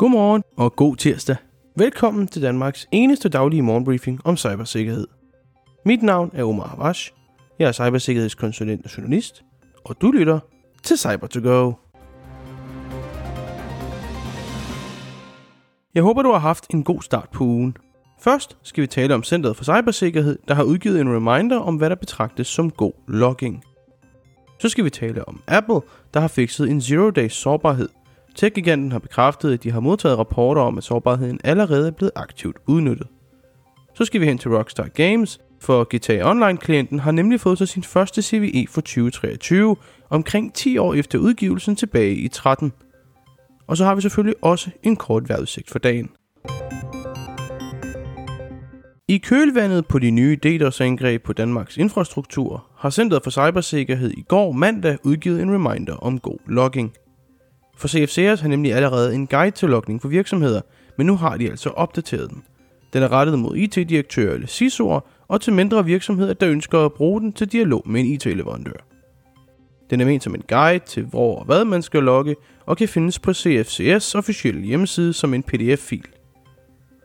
Godmorgen og god tirsdag. Velkommen til Danmarks eneste daglige morgenbriefing om cybersikkerhed. Mit navn er Omar Havash. Jeg er cybersikkerhedskonsulent og journalist, og du lytter til cyber to go Jeg håber, du har haft en god start på ugen. Først skal vi tale om Centeret for Cybersikkerhed, der har udgivet en reminder om, hvad der betragtes som god logging. Så skal vi tale om Apple, der har fikset en zero days sårbarhed. Tech-giganten har bekræftet, at de har modtaget rapporter om, at sårbarheden allerede er blevet aktivt udnyttet. Så skal vi hen til Rockstar Games, for GTA Online-klienten har nemlig fået sig sin første CVE for 2023, omkring 10 år efter udgivelsen tilbage i 13. Og så har vi selvfølgelig også en kort vejrudsigt for dagen. I kølvandet på de nye DDoS-angreb på Danmarks infrastruktur har Centeret for Cybersikkerhed i går mandag udgivet en reminder om god logging. For CFCS har nemlig allerede en guide til logning for virksomheder, men nu har de altså opdateret den. Den er rettet mod IT-direktører eller CISO'er og til mindre virksomheder, der ønsker at bruge den til dialog med en IT-leverandør. Den er ment som en guide til hvor og hvad man skal logge, og kan findes på CFCS officielle hjemmeside som en pdf-fil.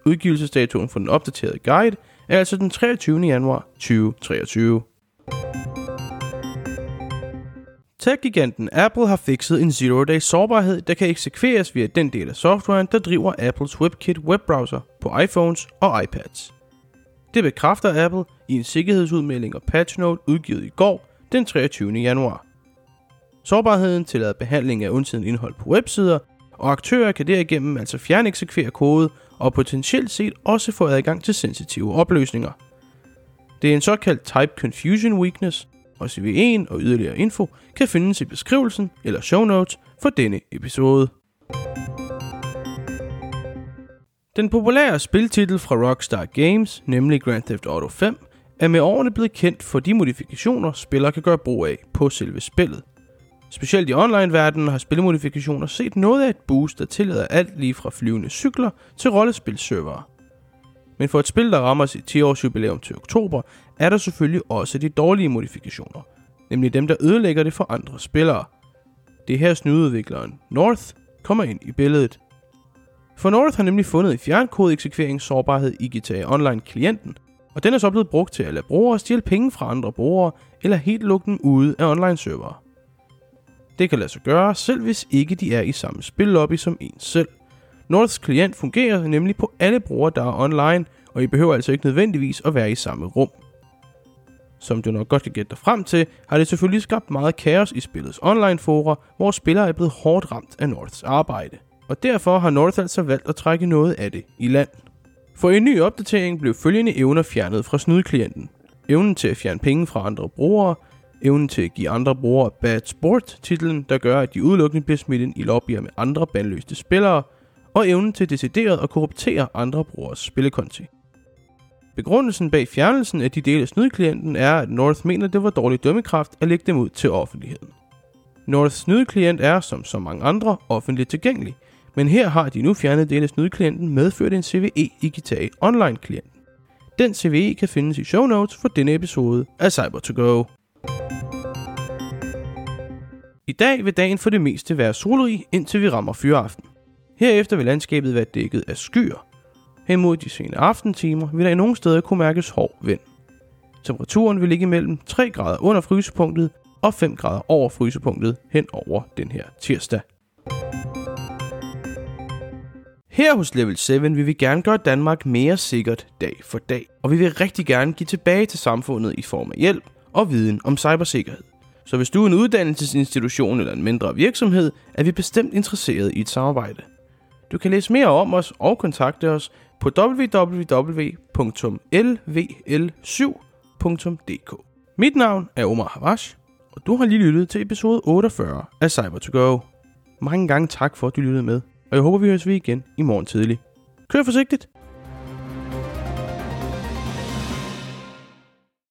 Udgivelsesdatoen for den opdaterede guide er altså den 23. januar 2023. Tech-giganten Apple har fikset en zero-day sårbarhed, der kan eksekveres via den del af softwaren, der driver Apples WebKit webbrowser på iPhones og iPads. Det bekræfter Apple i en sikkerhedsudmelding og patch note udgivet i går, den 23. januar. Sårbarheden tillader behandling af undtiden indhold på websider, og aktører kan derigennem altså fjerneksekvere kode og potentielt set også få adgang til sensitive opløsninger. Det er en såkaldt Type Confusion Weakness, og CV1 og yderligere info kan findes i beskrivelsen eller show notes for denne episode. Den populære spiltitel fra Rockstar Games, nemlig Grand Theft Auto 5, er med årene blevet kendt for de modifikationer, spillere kan gøre brug af på selve spillet. Specielt i online-verdenen har spilmodifikationer set noget af et boost, der tillader alt lige fra flyvende cykler til rollespilservere. Men for et spil, der rammer sit 10-års jubilæum til oktober, er der selvfølgelig også de dårlige modifikationer, nemlig dem, der ødelægger det for andre spillere. Det er her snydeudvikleren North kommer ind i billedet. For North har nemlig fundet en fjernkodeeksekveringssårbarhed i GTA Online-klienten, og den er så blevet brugt til at lade brugere stjæle penge fra andre brugere, eller helt lukke dem ude af online-servere. Det kan lade sig gøre, selv hvis ikke de er i samme spillobby som en selv. Norths klient fungerer nemlig på alle brugere, der er online, og I behøver altså ikke nødvendigvis at være i samme rum. Som du nok godt kan gætte dig frem til, har det selvfølgelig skabt meget kaos i spillets online-fora, hvor spillere er blevet hårdt ramt af Norths arbejde. Og derfor har North altså valgt at trække noget af det i land. For en ny opdatering blev følgende evner fjernet fra snydklienten. Evnen til at fjerne penge fra andre brugere, evnen til at give andre brugere Bad Sport titlen, der gør, at de udelukkende bliver smidt ind i lobbyer med andre bandløste spillere, og evnen til decideret at korruptere andre brugeres spillekonti. Begrundelsen bag fjernelsen af de dele af snydeklienten er, at North mener, det var dårlig dømmekraft at lægge dem ud til offentligheden. Norths snydeklient er, som så mange andre, offentligt tilgængelig, men her har de nu fjernet dele af snydeklienten medført en CVE i GTA Online-klienten. Den CVE kan findes i show notes for denne episode af cyber to go I dag vil dagen for det meste være solrig, indtil vi rammer fyreaften. Herefter vil landskabet være dækket af skyer. Hen mod de sene aftentimer vil der i nogle steder kunne mærkes hård vind. Temperaturen vil ligge mellem 3 grader under frysepunktet og 5 grader over frysepunktet hen over den her tirsdag. Her hos Level 7 vil vi gerne gøre Danmark mere sikkert dag for dag, og vi vil rigtig gerne give tilbage til samfundet i form af hjælp og viden om cybersikkerhed. Så hvis du er en uddannelsesinstitution eller en mindre virksomhed, er vi bestemt interesseret i et samarbejde. Du kan læse mere om os og kontakte os på www.lvl7.dk. Mit navn er Omar Havash, og du har lige lyttet til episode 48 af cyber to go Mange gange tak for, at du lyttede med, og jeg håber, vi høres ved igen i morgen tidlig. Kør forsigtigt!